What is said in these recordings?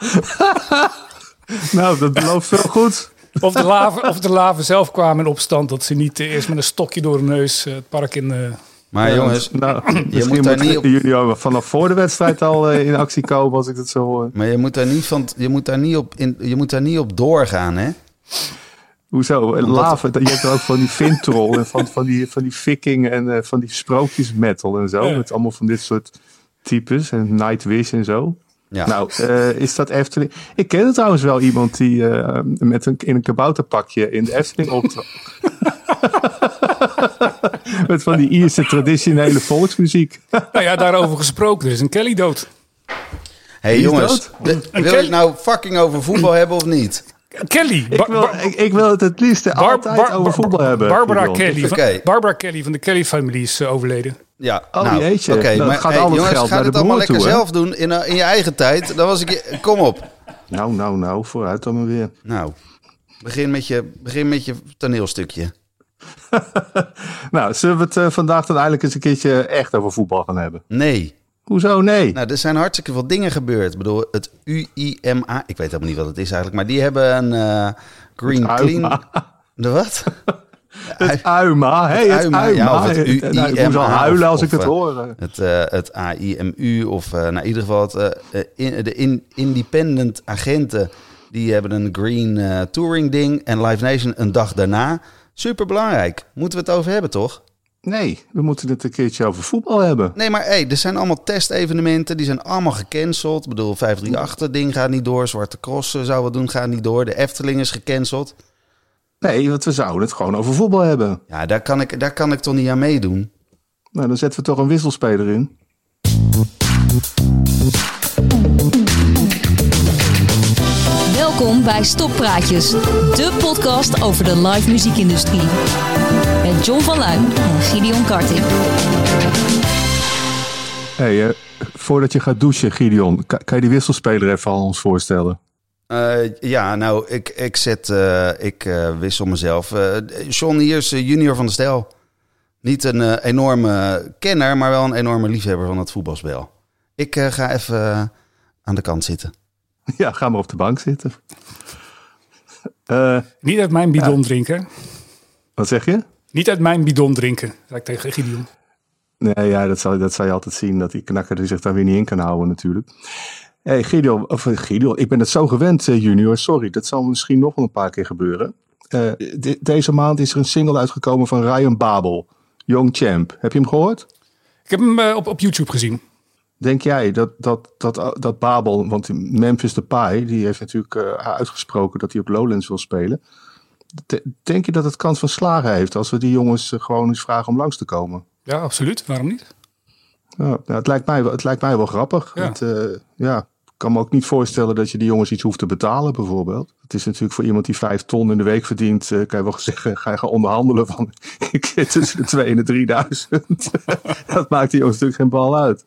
nou, dat belooft wel goed. Of de, laven, of de laven zelf kwamen in opstand dat ze niet eerst met een stokje door de neus het park in... Uh... Maar jongens, nou, je moet daar niet op... jullie vanaf voor de wedstrijd al in actie komen als ik het zo hoor. Maar je moet daar niet, van, je moet daar niet, op, in, je moet daar niet op doorgaan, hè? Hoezo? Lava, je hebt ook van die Vintrol en van, van, die, van die viking en uh, van die sprookjesmetal en zo. Met allemaal van dit soort types en Nightwish en zo. Ja. Nou, uh, is dat Efteling? Ik ken trouwens wel iemand die uh, met een, in een kabouterpakje in de Efteling optrad. met van die Ierse traditionele volksmuziek. nou ja, daarover gesproken. Er is een Kelly dood. hey, jongens, wil ik nou fucking over voetbal hebben of niet? Kelly. Ik wil, ik, ik, wil het het liefst altijd over voetbal hebben. Barbara Kelly, van, Barbara Kelly van de Kelly Family is uh, overleden. Ja, oh, nou, jeetje. Oké, nou, maar gaat hey, jongens, geld ga het allemaal lekker toe, zelf doen in, uh, in je eigen tijd. Dan was ik je, kom op. Nou, nou, nou, vooruit dan maar weer. Nou, begin met je, begin met je toneelstukje. nou, zullen we het uh, vandaag dan eindelijk eens een keertje echt over voetbal gaan hebben? Nee. Hoezo nee? Nou, er zijn hartstikke veel dingen gebeurd. Ik bedoel, het UIMA, ik weet helemaal niet wat het is eigenlijk, maar die hebben een uh, Green Clean... De wat? Het UIMA, hey, het UIMA. Ja, het UIMA. Nou, ik moet al huilen als ik het hoor. Het, uh, het AIMU, of uh, nou, in ieder geval het, uh, in, de in, independent agenten, die hebben een Green Touring ding en Live Nation een dag daarna. Super belangrijk. Moeten we het over hebben, toch? Nee, we moeten het een keertje over voetbal hebben. Nee, maar hey, er zijn allemaal testevenementen. Die zijn allemaal gecanceld. Ik bedoel, 538-ding gaat niet door. Zwarte Cross zou wat doen, gaat niet door. De Efteling is gecanceld. Nee, want we zouden het gewoon over voetbal hebben. Ja, daar kan ik, daar kan ik toch niet aan meedoen? Nou, dan zetten we toch een wisselspeler in. Welkom bij Stoppraatjes, de podcast over de live muziekindustrie. Met John van Luijn en Gideon Karting. Hey, uh, voordat je gaat douchen, Gideon, kan, je die wisselspeler even aan ons voorstellen? Uh, ja, nou, ik, ik, zet, uh, ik wissel mezelf. John hier is junior van de stijl. Niet een enorme kenner, maar wel een enorme liefhebber van het voetbalspel. Ik ga even aan de kant zitten. Ja, ga maar op de bank zitten. Niet uit mijn bidon ja. drinken. Wat zeg je? Niet uit mijn bidon drinken, zei ik tegen Gideon. Nee, ja, dat zal, dat zal je altijd zien, dat die knakker er zich daar weer niet in kan houden natuurlijk. Hé, hey, Gideon, of Gideon, ik ben het zo gewend, junior, sorry, dat zal misschien nog wel een paar keer gebeuren. Uh, de, deze maand is er een single uitgekomen van Ryan Babel, Young Champ. Heb je hem gehoord? Ik heb hem uh, op, op YouTube gezien. Denk jij dat, dat, dat, dat Babel, want Memphis Depay, die heeft natuurlijk uh, uitgesproken dat hij op Lowlands wil spelen. Denk je dat het kans van slagen heeft als we die jongens gewoon eens vragen om langs te komen? Ja, absoluut. Waarom niet? Ja, nou, het, lijkt mij, het lijkt mij wel grappig. Ja. Het, ja, kan me ook niet voorstellen dat je die jongens iets hoeft te betalen, bijvoorbeeld. Het is natuurlijk voor iemand die vijf ton in de week verdient, uh, kan je wel zeggen, ga je gaan onderhandelen van ik zit tussen de twee en de 3000. dat maakt die jongens natuurlijk geen bal uit.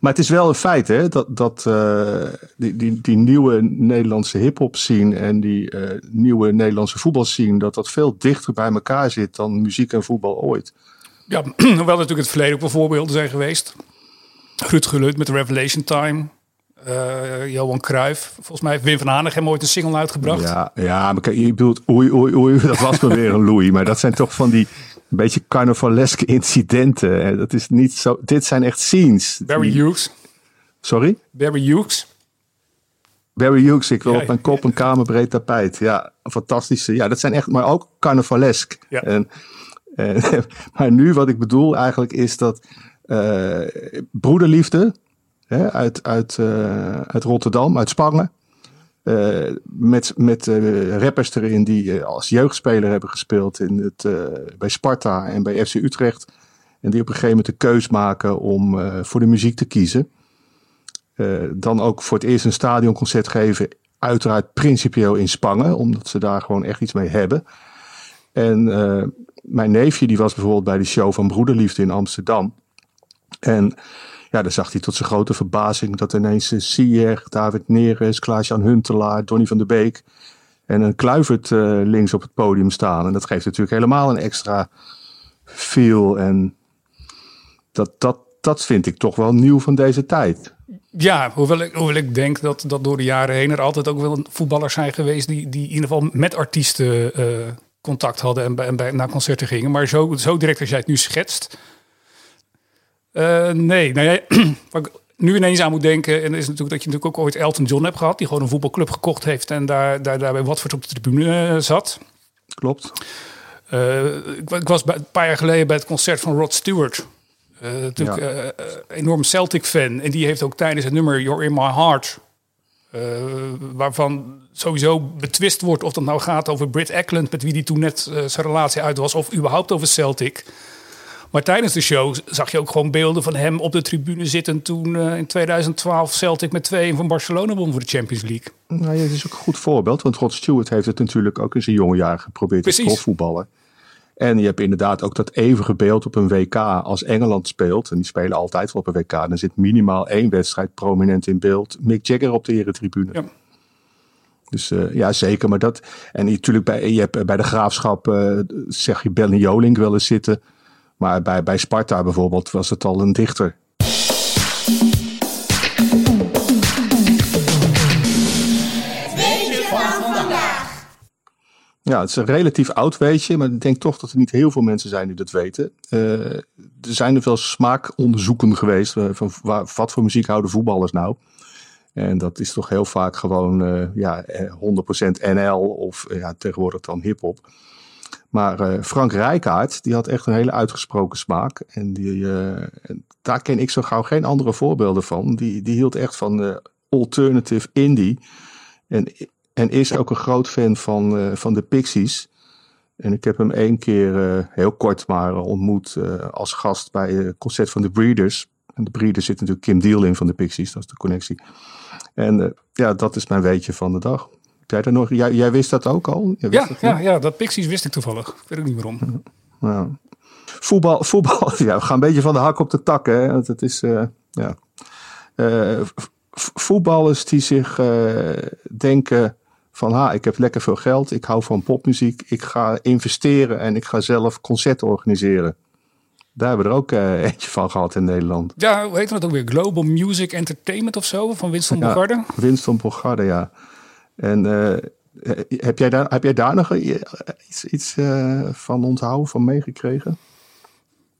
Maar het is wel een feit hè, dat, dat uh, die, die, die nieuwe Nederlandse hip-hop scene en die uh, nieuwe Nederlandse voetbalscene, dat dat veel dichter bij elkaar zit dan muziek en voetbal ooit. Ja, hoewel natuurlijk het verleden ook wel voorbeelden zijn geweest. Ruud Gelut met Revelation Time. Uh, Johan Cruijff. Volgens mij heeft Wim van Hanegem ooit een single uitgebracht. Ja, ja maar je bedoelt, oei, oei, oei, dat was maar weer een Louis. Maar dat zijn toch van die een beetje carnavaleske incidenten. Dat is niet zo. Dit zijn echt scenes. Barry die... Hughes. Sorry? Barry Hughes. Barry Hughes, ik wil ja, op mijn kop een kamerbreed tapijt. Ja, fantastische. Ja, dat zijn echt, maar ook carnavalesk. Ja. En, en, maar nu wat ik bedoel eigenlijk is dat uh, broederliefde uit, uit, uh, uit Rotterdam, uit Spangen. Uh, met met uh, rappers erin die als jeugdspeler hebben gespeeld in het, bij Sparta en bij FC Utrecht. En die op een gegeven moment de keus maken om voor de muziek te kiezen. dan ook voor het eerst een stadionconcert geven. Uiteraard principieel in Spangen, omdat ze daar gewoon echt iets mee hebben. En mijn neefje die was bijvoorbeeld bij de show van Broederliefde in Amsterdam. En ja, dan zag hij tot zijn grote verbazing dat ineens Sier, David Neres, Klaas-Jan Huntelaar, Donny van der Beek en een Kluivert uh, links op het podium staan. En dat geeft natuurlijk helemaal een extra feel. En dat, dat, dat vind ik toch wel nieuw van deze tijd. Ja, hoewel ik, hoewel ik denk dat, dat door de jaren heen er altijd ook wel voetballers zijn geweest die, die in ieder geval met artiesten uh, contact hadden en, en bij, naar concerten gingen. Maar zo, zo direct als jij het nu schetst. Uh, nee, nou ja, wat ik nu ineens aan moet denken, en is natuurlijk dat je natuurlijk ook ooit Elton John hebt gehad, die gewoon een voetbalclub gekocht heeft en daar, daar, daar bij Watford op de tribune zat. Klopt. Uh, ik, ik, was bij, een paar jaar geleden bij het concert van Rod Stewart. Uh, natuurlijk ja. enorm Celtic-fan. En die heeft ook tijdens het nummer You're in My Heart... Uh, waarvan sowieso betwist wordt of dat nou gaat over Brit Eklund... met wie die toen net zijn relatie uit was... of überhaupt over Celtic. Maar tijdens de show zag je ook gewoon beelden van hem op de tribune zitten... toen in 2012 Celtic met 2 van Barcelona won voor de Champions League. Nou ja, dat is ook een goed voorbeeld. Want Rod Stewart heeft het natuurlijk ook in zijn jonge jaren geprobeerd... te profvoetballen. En je hebt inderdaad ook dat eeuwige beeld op een WK als Engeland speelt. En die spelen altijd wel op een WK. Dan zit minimaal één wedstrijd prominent in beeld. Mick Jagger op de eretribune. Ja. Dus uh, ja, zeker. Maar dat. En natuurlijk bij, je hebt bij de graafschap uh, zeg je Benny Jolink wel eens zitten. Maar bij, bij Sparta bijvoorbeeld was het al een dichter. Ja, het is een relatief oud weetje, maar ik denk toch dat er niet heel veel mensen zijn die dat weten. Uh, er zijn er veel smaakonderzoeken geweest uh, van waar, wat voor muziek houden voetballers nou. En dat is toch heel vaak gewoon uh, ja, 100% NL of ja, tegenwoordig dan hip-hop. Maar Frank Rijkaard, die had echt een hele uitgesproken smaak. En die, daar ken ik zo gauw geen andere voorbeelden van. Die, die hield echt van alternative indie. En en is ook een groot fan van, van de Pixies. En ik heb hem één keer, heel kort maar, ontmoet als gast bij het concert van de Breeders. En de Breeders zit natuurlijk Kim Deal in van de Pixies, dat is de connectie. En ja, dat is mijn weetje van de dag. Jij, nog, jij, jij wist dat ook al? ja, dat ja, ja, dat Pixies wist ik toevallig. Ik weet ook niet waarom. Ja. Voetbal, voetbal ja, we gaan een beetje van de hak op de tak. Hè? Want het is, ja. voetballers die zich denken van ha, ik heb lekker veel geld, ik hou van popmuziek, ik ga investeren en ik ga zelf concerten organiseren. Daar hebben we er ook uh, eentje van gehad in Nederland. Ja, hoe heet dat ook weer? Global Music Entertainment of zo, van Winston ja, Bogarde? Winston Bogarde, ja. En uh, heb, jij daar, heb jij daar nog iets, iets uh, van onthouden, van meegekregen?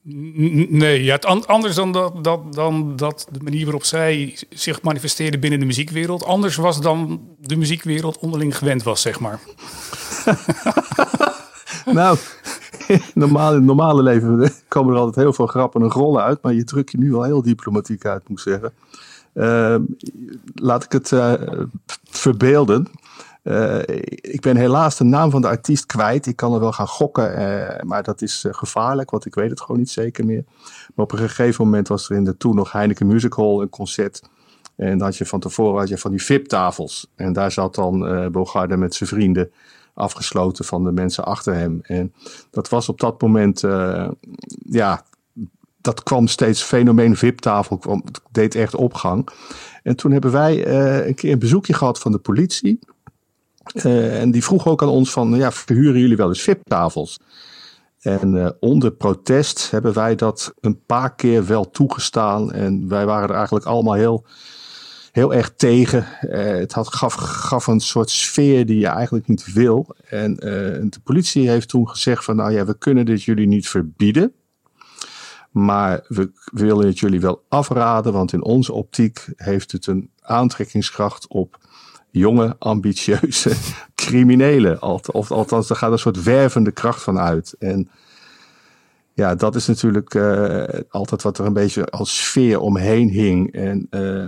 Nee, ja, het anders dan dat, dat, dan dat de manier waarop zij zich manifesteerde binnen de muziekwereld anders was dan de muziekwereld onderling gewend was, zeg maar. nou, normaal, in het normale leven komen er altijd heel veel grappen en rollen uit, maar je druk je nu al heel diplomatiek uit, moet ik zeggen. Uh, laat ik het uh, verbeelden. Uh, ik ben helaas de naam van de artiest kwijt. Ik kan er wel gaan gokken, uh, maar dat is gevaarlijk, want ik weet het gewoon niet zeker meer. Maar op een gegeven moment was er in de toen nog Heineken Music Hall een concert. En dan had je van tevoren had je van die VIP-tafels. En daar zat dan Bogarde met zijn vrienden afgesloten van de mensen achter hem. En dat was op dat moment, ja, dat kwam steeds fenomeen VIP-tafel, kwam, deed echt opgang. En toen hebben wij een keer een bezoekje gehad van de politie. Uh, en die vroeg ook aan ons van, ja, verhuren jullie wel eens VIP-tafels? En uh, onder protest hebben wij dat een paar keer wel toegestaan. En wij waren er eigenlijk allemaal heel, heel erg tegen. Het had, gaf, gaf een soort sfeer die je eigenlijk niet wil. En de politie heeft toen gezegd van, nou ja, we kunnen dit jullie niet verbieden. Maar we, willen het jullie wel afraden, want in onze optiek heeft het een aantrekkingskracht op jonge, ambitieuze criminelen. Of althans, er gaat een soort wervende kracht van uit. En ja, dat is natuurlijk uh, altijd wat er een beetje als sfeer omheen hing. En uh,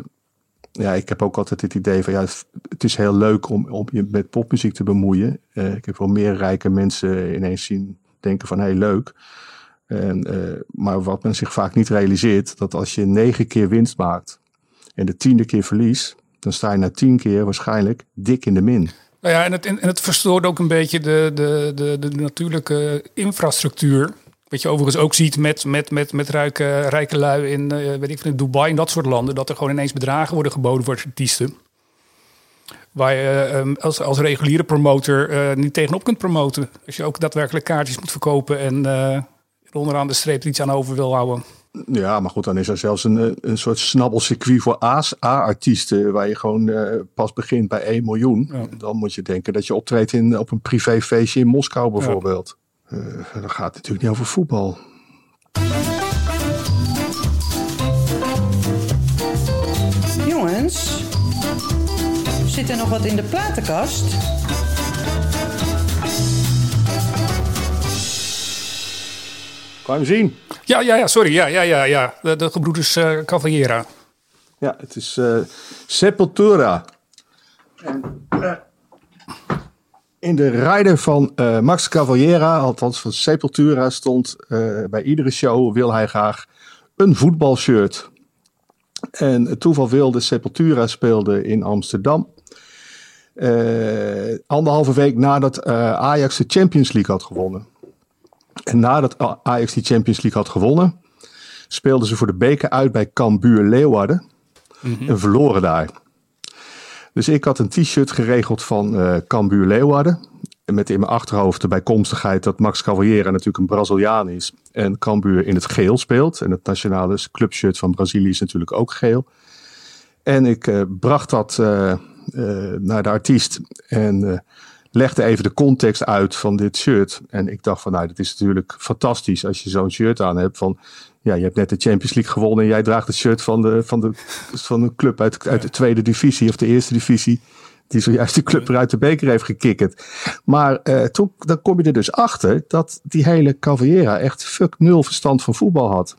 ja, ik heb ook altijd het idee van ja, het is heel leuk om, om je met popmuziek te bemoeien. Uh, ik heb wel meer rijke mensen ineens zien denken van hey, leuk. En, maar wat men zich vaak niet realiseert, dat als je negen keer winst maakt en de tiende keer verlies, dan sta je na tien keer waarschijnlijk dik in de min. Nou ja, en het, en het verstoort ook een beetje de, de, de, de natuurlijke infrastructuur. Wat je overigens ook ziet met, met, met, met rijke, rijke lui in, uh, weet ik, in Dubai en dat soort landen. Dat er gewoon ineens bedragen worden geboden voor artiesten. Waar je uh, als, als reguliere promotor niet tegenop kunt promoten. Als je ook daadwerkelijk kaartjes moet verkopen en onderaan de streep iets aan over wil houden. Ja, maar goed, dan is er zelfs een, een soort snabbelcircuit voor A-artiesten. Waar je gewoon uh, pas begint bij 1 miljoen. Ja. Dan moet je denken dat je optreedt in, op een privéfeestje in Moskou bijvoorbeeld. Ja. Uh, dan gaat het natuurlijk niet over voetbal. Jongens, zit er nog wat in de platenkast? Kan je hem zien? Ja, ja, ja, sorry. Ja, ja, ja, ja. De, de gebroeders uh, Cavaliera. Ja, het is uh, Sepultura. En, uh, in de rijder van uh, Max Cavaliera, althans van Sepultura, stond bij iedere show wil hij graag een voetbalshirt. En het toeval wilde Sepultura speelde in Amsterdam. anderhalve week nadat Ajax de Champions League had gewonnen. En nadat Ajax die Champions League had gewonnen, speelden ze voor de beker uit bij Cambuur Leeuwarden mm-hmm. en verloren daar. Dus ik had een t-shirt geregeld van uh, Cambuur Leeuwarden. Met in mijn achterhoofd de bijkomstigheid dat Max Cavaliera natuurlijk een Braziliaan is. En Cambuur in het geel speelt. En het nationale clubshirt van Brazilië is natuurlijk ook geel. En ik uh, bracht dat uh, naar de artiest. En legde even de context uit van dit shirt. En ik dacht van, nou, dat is natuurlijk fantastisch als je zo'n shirt aan hebt van, ja, je hebt net de Champions League gewonnen en jij draagt het shirt van de, van de, van een club uit, uit de tweede divisie of de eerste divisie. Die zojuist die club eruit de beker heeft gekikkerd. Maar uh, toen, dan kom je er dus achter dat die hele Cavaliera echt fuck nul verstand van voetbal had.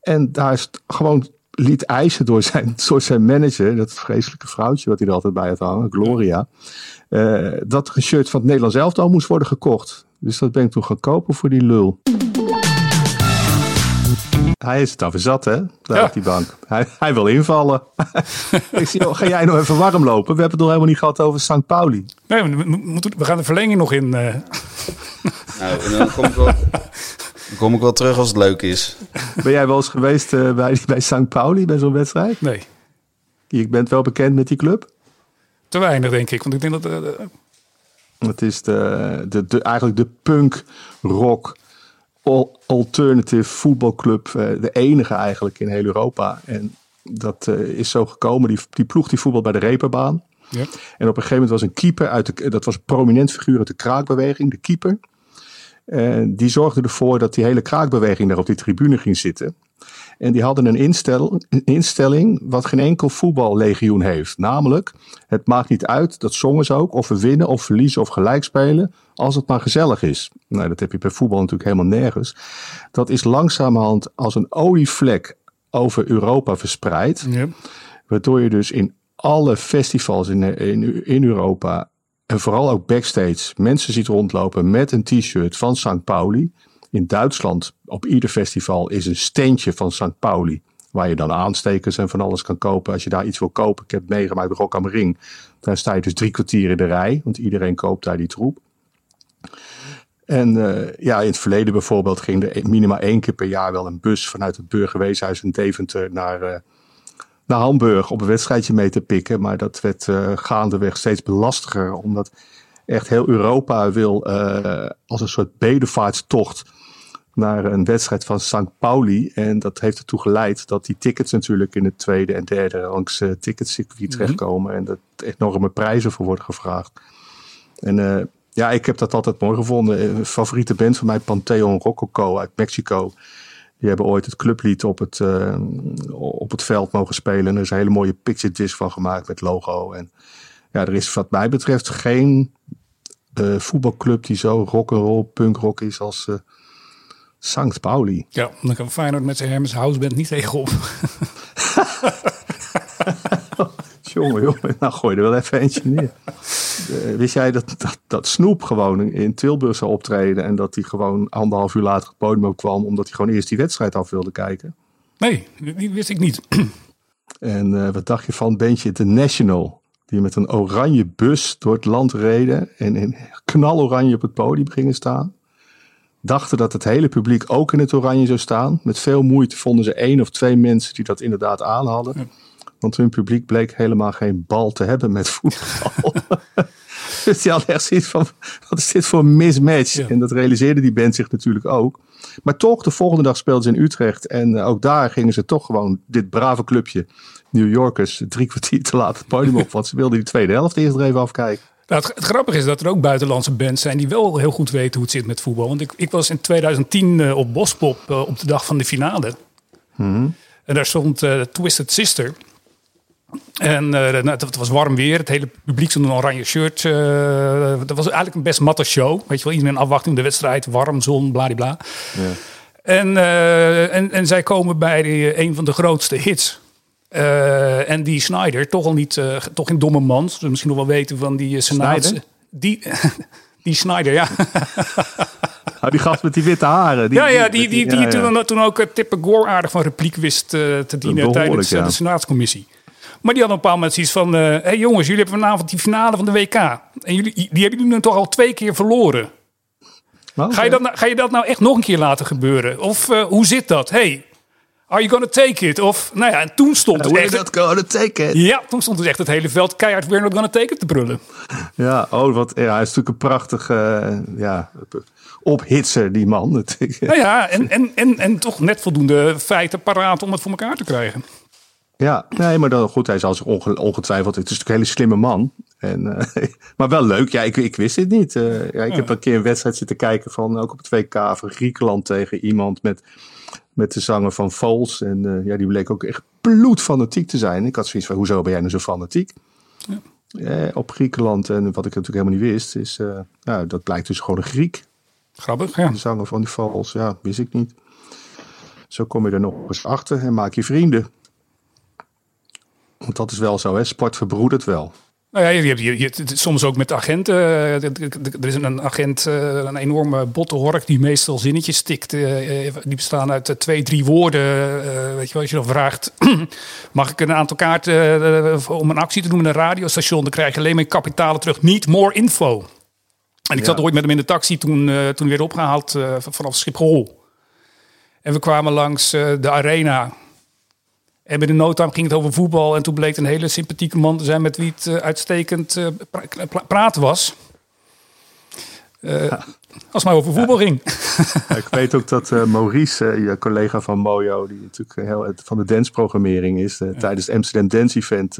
En daar is gewoon liet eisen door zijn, door zijn manager, dat vreselijke vrouwtje wat hij er altijd bij had hangen, Gloria, uh, dat een shirt van het Nederlands elftal moest worden gekocht. Dus dat ben ik toen gaan kopen voor die lul. Hij is het over zat, hè? Daar ja. op die bank. Hij, hij wil invallen. ik zie, oh, ga jij nog even warm lopen? We hebben het nog helemaal niet gehad over St. Pauli. Nee, we, we gaan de verlenging nog in. Uh... nou, dan kom ik wel... Dan kom ik wel terug als het leuk is. Ben jij wel eens geweest uh, bij, bij St. Pauli, bij zo'n wedstrijd? Nee. Je bent wel bekend met die club? Te weinig, denk ik. Want ik denk dat... Uh, het is de, de, de, eigenlijk de punk rock alternative voetbalclub. De enige eigenlijk in heel Europa. En dat is zo gekomen. Die, die ploeg die voetbal bij de reperbaan. Ja. En op een gegeven moment was een keeper uit de, dat was een prominent figuur uit de kraakbeweging, de keeper. En die zorgde ervoor dat die hele kraakbeweging daar op die tribune ging zitten. En die hadden een, instel, een instelling wat geen enkel voetballegioen heeft. Namelijk, het maakt niet uit, dat zongen ze ook, of we winnen of verliezen of gelijk spelen, als het maar gezellig is. Nou, dat heb je bij voetbal natuurlijk helemaal nergens. Dat is langzamerhand als een olievlek over Europa verspreid. Ja. Waardoor je dus in alle festivals in, in, in Europa en vooral ook backstage mensen ziet rondlopen met een t-shirt van St. Pauli. In Duitsland op ieder festival is een steentje van St. Pauli. Waar je dan aanstekers en van alles kan kopen. Als je daar iets wil kopen. Ik heb meegemaakt bij Rock am Ring. Daar sta je dus drie kwartier in de rij. Want iedereen koopt daar die troep. En uh, ja, in het verleden bijvoorbeeld ging er minimaal één keer per jaar wel een bus vanuit het Burgerweeshuis in Deventer naar, uh, naar Hamburg op een wedstrijdje mee te pikken. Maar dat werd uh, gaandeweg steeds belastiger, omdat echt heel Europa wil uh, als een soort bedevaartstocht naar een wedstrijd van St. Pauli. En dat heeft ertoe geleid dat die tickets natuurlijk in het tweede en derde rangs uh, ticketcircuit mm -hmm. terechtkomen. En dat enorme prijzen voor worden gevraagd. En uh, ja, ik heb dat altijd mooi gevonden. Een favoriete band van mij, Pantheon Rococo uit Mexico. Die hebben ooit het clublied op het, uh, op het veld mogen spelen. En er is een hele mooie picture disc van gemaakt met logo. En ja, er is wat mij betreft geen uh, voetbalclub die zo rock'n'roll, punkrock is als uh, Sankt Pauli. Ja, dan kan Feyenoord met zijn Hermes Houseband niet tegenop. jongen, jongen, nou gooi er wel even eentje neer. Uh, wist jij dat, dat, dat Snoep gewoon in Tilburg zou optreden en dat hij gewoon anderhalf uur later het podium op kwam omdat hij gewoon eerst die wedstrijd af wilde kijken? Nee, die wist ik niet. en uh, wat dacht je van bandje The National? Die met een oranje bus door het land reden en in knaloranje op het podium gingen staan. Dachten dat het hele publiek ook in het oranje zou staan. Met veel moeite vonden ze één of twee mensen die dat inderdaad aan hadden. Want hun publiek bleek helemaal geen bal te hebben met voetbal. Dus die had echt zoiets van, wat is dit voor een mismatch? Ja. En dat realiseerde die band zich natuurlijk ook. Maar toch, de volgende dag speelden ze in Utrecht. En eh, ook daar gingen ze toch gewoon, dit brave clubje, New Yorkers, drie kwartier te laat het podium op. Want ze wilden die tweede helft eerst er even afkijken. Nou, het, het grappige is dat er ook buitenlandse bands zijn die wel heel goed weten hoe het zit met voetbal. Want ik, ik was in 2010 eh, op Bospop eh, op de dag van de finale. En daar stond Twisted Sister. En nou, het was warm weer. Het hele publiek stond in een oranje shirt. eh dat was eigenlijk een best matte show. Weet je wel, iedereen in afwachting de wedstrijd. Warm, zon, bladibla. En, eh, en, en zij komen bij een van de grootste hits. En die Snyder, toch al niet, toch geen domme man. We misschien nog wel weten van die uh, Senaat. Snyder? Die, die Snyder, ja. Nou, die gast met die witte haren. Die, ja, ja, die, die, die ja, ja. Toen, toen ook uh, Tippe Gore aardig van repliek wist te dienen tijdens ja. de Senaatscommissie. Maar die had op een bepaald moment zoiets van... Hé hey jongens, jullie hebben vanavond die finale van de WK. En jullie, die hebben jullie nu toch al twee keer verloren. Ga je, dat, nou- ga je dat nou echt nog een keer laten gebeuren? Of eh, hoe zit dat? Hey, are you gonna take it? Of, nou ja, en toen stond het We're echt... not gonna take it. Ja, toen stond dus echt het hele veld keihard We're not gonna take it te brullen. Ja, oh, wat, ja, hij is natuurlijk een prachtige eh, ja, ophitser, die man. Het- Nou ja, en, en, en, en toch net voldoende feiten paraat om het voor elkaar te krijgen. Ja, nee, maar dan goed, hij zal zich onge- ongetwijfeld. Het is natuurlijk een hele slimme man. En, eh, maar wel leuk. Ja, ik, ik wist dit niet. Eh, ja, ik heb een keer een wedstrijd zitten kijken van ook op het WK van Griekenland tegen iemand met, met de zanger van Vols. En eh, ja, die bleek ook echt bloedfanatiek te zijn. Ik had zoiets van, hoezo ben jij nou zo fanatiek? Eh, op Griekenland, en wat ik natuurlijk helemaal niet wist, is, eh, nou, dat blijkt dus gewoon een Griek. Grappig, ja. De zanger van die Vals, ja, wist ik niet. Zo kom je er nog eens achter en maak je vrienden. Want dat is wel zo, hè? Sport verbroedert wel. Nou ja, je hebt, je, soms ook met agenten. eh, Er is een agent, eh, een enorme botte hork die meestal zinnetjes stikt. eh, Die bestaan uit twee, drie woorden. Weet je wel, als je dan vraagt, mag ik een aantal kaarten om een actie te doen met een radiostation? Dan krijg je alleen maar kapitalen terug. Niet more info. En ik Ja. zat ooit met hem in de taxi toen, toen weer opgehaald eh, vanaf Schiphol. En we kwamen langs de arena. En bij de noodtime ging het over voetbal. En toen bleek een hele sympathieke man te zijn met wie het eh, uitstekend eh, pra- pra- praten was. Eh, Als het maar over voetbal ging. Ja, ik weet ook dat Maurice, je collega van Mojo, die natuurlijk heel van de danceprogrammering is, tijdens het Amsterdam Dance Event,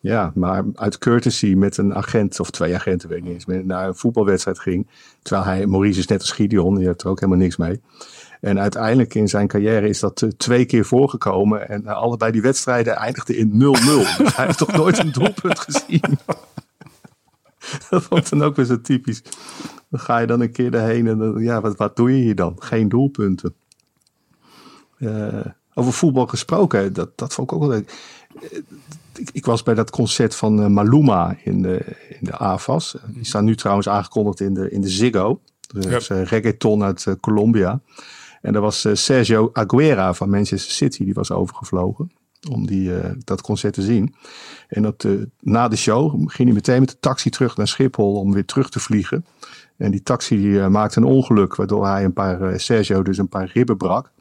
ja, maar uit courtesy met een agent, of twee agenten, weet ik niet eens, naar een voetbalwedstrijd ging. Terwijl hij, Maurice is net als Gideon, die heeft er ook helemaal niks mee. En uiteindelijk in zijn carrière is dat eh, twee keer voorgekomen. En eh, allebei die wedstrijden eindigden in 0-0. dus hij heeft toch nooit een doelpunt gezien. dat vond ik dan ook weer zo typisch. Dan ga je dan een keer erheen en dan, ja, wat, wat doe je hier dan? Geen doelpunten. Eh, over voetbal gesproken, dat, dat vond ik ook wel leuk. Ik, ik was bij dat concert van Maluma in de, in de AFAS. Die staan nu trouwens aangekondigd in de, in de Ziggo. Eh, reggaeton uit Colombia. En daar was eh, Sergio Aguera van Manchester City, die was overgevlogen om die, eh, dat concert te zien. En dat, eh, na de show ging hij meteen met de taxi terug naar Schiphol om weer terug te vliegen. En die taxi die, maakte een ongeluk, waardoor hij een paar, Sergio dus een paar ribben brak.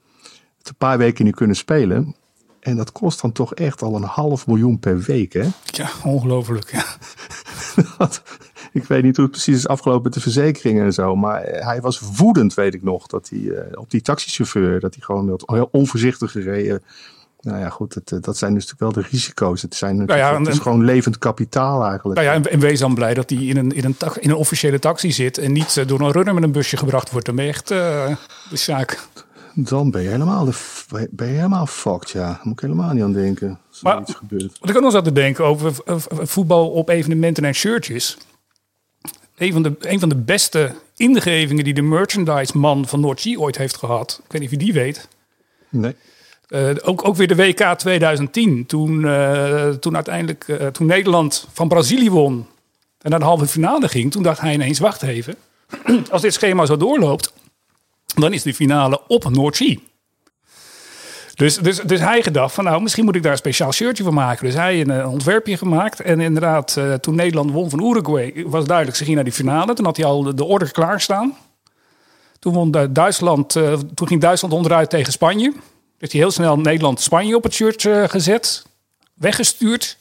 Het een paar weken niet kunnen spelen. En dat kost dan toch echt al een half miljoen per week, hè? Ja, ongelooflijk. Ja. Dat- ik weet niet hoe het precies is afgelopen met de verzekeringen en zo. Maar eh, hij was woedend, weet ik nog, dat hij eh, op die taxichauffeur, dat hij gewoon wat heel onvoorzichtig gereden. Nou ja, goed, het, eh, dat zijn dus natuurlijk wel de risico's. Het, zijn ja, het is gewoon levend kapitaal eigenlijk. Nou ja, en, wees dan blij dat hij in een, in, een in een officiële taxi zit. En niet door een runner met een busje gebracht wordt. Dan ben je echt de zaak. Dan ben je helemaal, de, ben je helemaal fucked, ja. Daar moet ik helemaal niet aan denken. Als er Maar- iets gebeurt. Wat ik ook nog zat te denken over voetbal op evenementen en shirtjes. Een van, de, een van de beste ingevingen die de merchandise man van Noordzee ooit heeft gehad. Ik weet niet of je die weet. Nee. Eh, ook, ook weer de WK 2010. Toen, eh, toen uiteindelijk eh, toen Nederland van Brazilië won. En naar de halve finale ging. Toen dacht hij ineens, wacht even. Als dit schema zo doorloopt. Dan is de finale op Noordzee. Dus, dus, dus hij gedacht van nou, misschien moet ik daar een speciaal shirtje van maken. Dus hij een, eh, ontwerpje gemaakt. En inderdaad, eh, toen Nederland won van Uruguay, was duidelijk, ze ging naar die finale. Toen had hij al de, de order klaarstaan. Toen, won Duitsland, eh, toen ging Duitsland onderuit tegen Spanje. Dus hij heel snel Nederland-Spanje op het shirt gezet. Weggestuurd.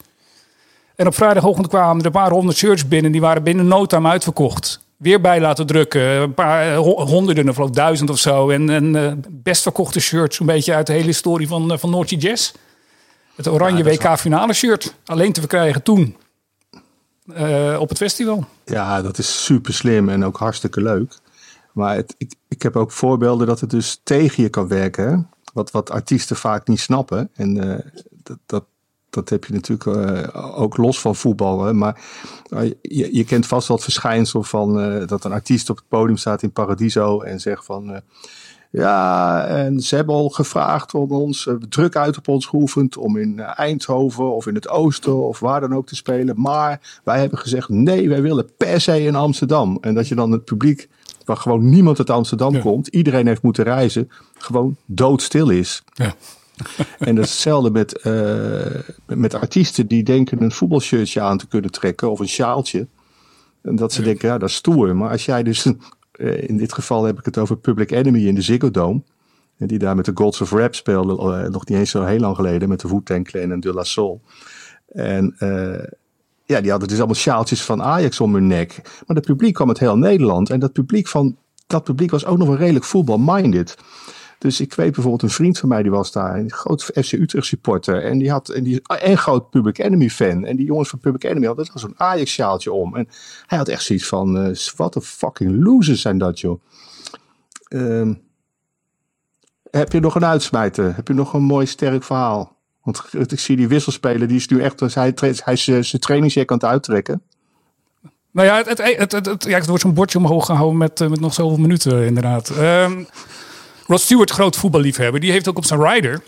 En op vrijdagochtend kwamen er een paar honderd shirts binnen. Die waren binnen no time uitverkocht. Weer bij laten drukken. Een paar eh, ho- honderden, of duizend of zo. En, en eh, best verkochte shirts. Zo'n beetje uit de hele historie van, eh, van Noordje Jazz. Het oranje WK finale shirt. Alleen te verkrijgen toen. op het festival. Ja, dat is super slim en ook hartstikke leuk. Maar het, ik, ik heb ook voorbeelden dat het dus tegen je kan werken. Hè? Wat, wat artiesten vaak niet snappen. En dat, dat, dat heb je natuurlijk eh, ook los van voetbal. Hè? Maar eh, je, je kent vast wel het verschijnsel van eh, dat een artiest op het podium staat in Paradiso en zegt van. ja, en ze hebben al gevraagd om ons, druk uit op ons geoefend om in Eindhoven of in het oosten of waar dan ook te spelen. Maar wij hebben gezegd nee, wij willen per se in Amsterdam. En dat je dan het publiek, waar gewoon niemand uit Amsterdam Ja. komt, iedereen heeft moeten reizen, gewoon doodstil is. Ja. En dat is hetzelfde met, eh, met- artiesten die denken een voetbalshirtje aan te kunnen trekken of een sjaaltje. En dat ze denken, ja, dat is stoer. Maar als jij dus, eh, in dit geval heb ik het over Public Enemy in de Ziggo Dome. En die daar met de Gods of Rap speelde, eh, nog niet eens zo heel lang geleden, met de Wu-Tang Clan en De La Soul. En eh, ja, die hadden dus allemaal sjaaltjes van Ajax om hun nek. Maar het publiek kwam uit heel Nederland. En dat publiek, van, dat publiek was ook nog wel redelijk voetbal-minded. Dus ik weet bijvoorbeeld een vriend van mij die was daar, een groot FC Utrecht supporter. En die had en die, en groot Public Enemy fan. En die jongens van Public Enemy hadden zo'n Ajax sjaaltje om. En hij had echt zoiets van, eh, wat een fucking losers zijn dat joh. Ehm, heb je nog een uitsmijter? Heb je nog een mooi sterk verhaal? Want ik zie die wisselspeler, die is nu echt, dus hij, hij is eh, zijn trainingsjack aan het uittrekken. Nou ja, het, het, het, het, wordt zo'n bordje omhoog gehouden met, eh, met nog zoveel minuten inderdaad. Ehm Rod Stewart, groot voetballiefhebber, die heeft ook op zijn rider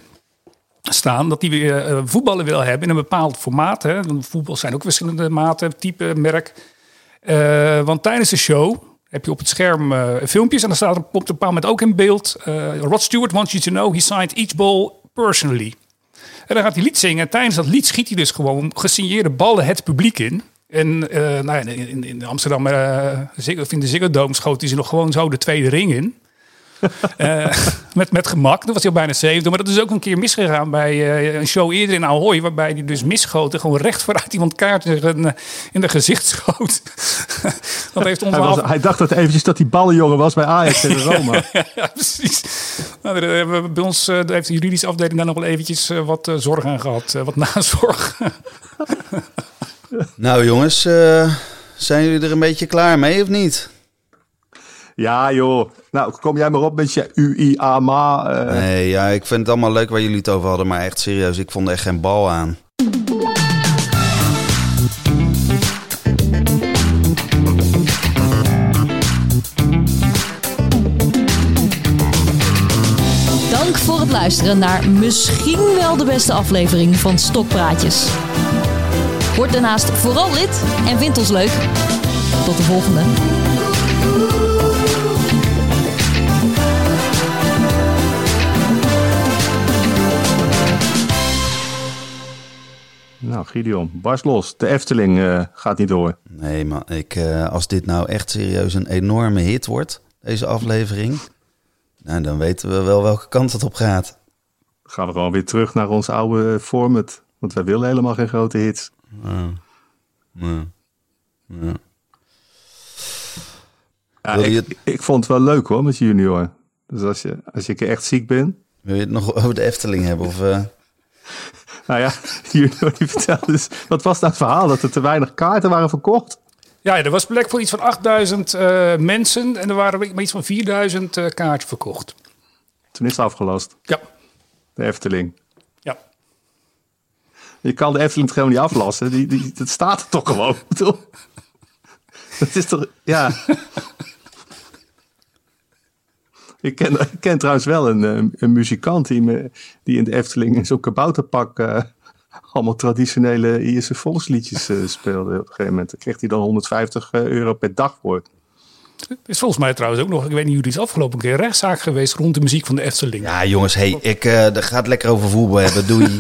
staan dat hij weer eh, voetballen wil hebben in een bepaald formaat. Hè. Voetbal zijn ook verschillende maten, type, merk. Eh, want tijdens de show heb je op het scherm eh, filmpjes en dan staat er op een bepaald moment ook in beeld. eh, Rod Stewart wants you to know he signed each ball personally. En dan gaat hij lied zingen. En tijdens dat lied schiet hij dus gewoon gesigneerde ballen het publiek in. En eh, nou ja, in, in, Amsterdam, eh, of in de Ziggo Dome, schoot hij ze nog gewoon zo de tweede ring in. Eh, met, met gemak. Toen was hij al bijna 70. Maar dat is ook een keer misgegaan bij eh, een show eerder in Ahoy. Waarbij hij dus misgoten. Gewoon recht vooruit iemand kaart in, de- in de gezicht schoot. dat heeft Hij, was, af- hij dacht dat eventjes dat die ballenjongen was bij Ajax tegen Roma. ja, precies. Nou, daar hebben we bij ons eh, daar heeft de juridische afdeling daar nog wel eventjes wat zorg aan gehad. eh, wat nazorg. Nou jongens, eh, zijn jullie er een beetje klaar mee of niet? Ja joh, nou kom jij maar op met je UIAMA. eh Nee, ja, ik vind het allemaal leuk waar jullie het over hadden, maar echt serieus, ik vond er echt geen bal aan. Dank voor het luisteren naar misschien wel de beste aflevering van Stokpraatjes. Word daarnaast vooral lid en vind ons leuk. Tot de volgende. Nou Gideon, barst los. De Efteling eh, gaat niet door. Nee, maar ik, eh, als dit nou echt serieus een enorme hit wordt, deze aflevering, nou, dan weten we wel welke kant het op gaat. gaan we gewoon weer terug naar ons oude format. Want wij willen helemaal geen grote hits. Ja. Ja. Ja, Wil je ik, ik vond het wel leuk hoor met junior. Dus als je, als je echt ziek bent. Wil je het nog over de Efteling hebben? Of, eh? Nou ja, die vertelde dus. Wat was dat verhaal? Dat er te weinig kaarten waren verkocht? Ja, er was plek voor iets van 8000 eh, mensen. En er waren maar iets van 4000 eh kaarten verkocht. Toen is het afgelast. Ja, De Efteling. ja. Je kan de Efteling toch helemaal niet aflassen? Die, die, dat staat er toch gewoon? Bedoel, Dat is toch... Ja. Ik ken, ik ken trouwens wel een, eh, een muzikant die, me, die in de Efteling in zo'n kabouterpak... eh, allemaal traditionele Ierse volksliedjes eh, speelde. Op een gegeven moment Daar kreeg hij dan 150 euro per dag voor. Er is volgens mij trouwens ook nog, ik weet niet hoe die is afgelopen keer, rechtszaak geweest rond de muziek van de Efteling. Ja, jongens, hey, ik eh, er gaat lekker over voetbal hebben. Doei.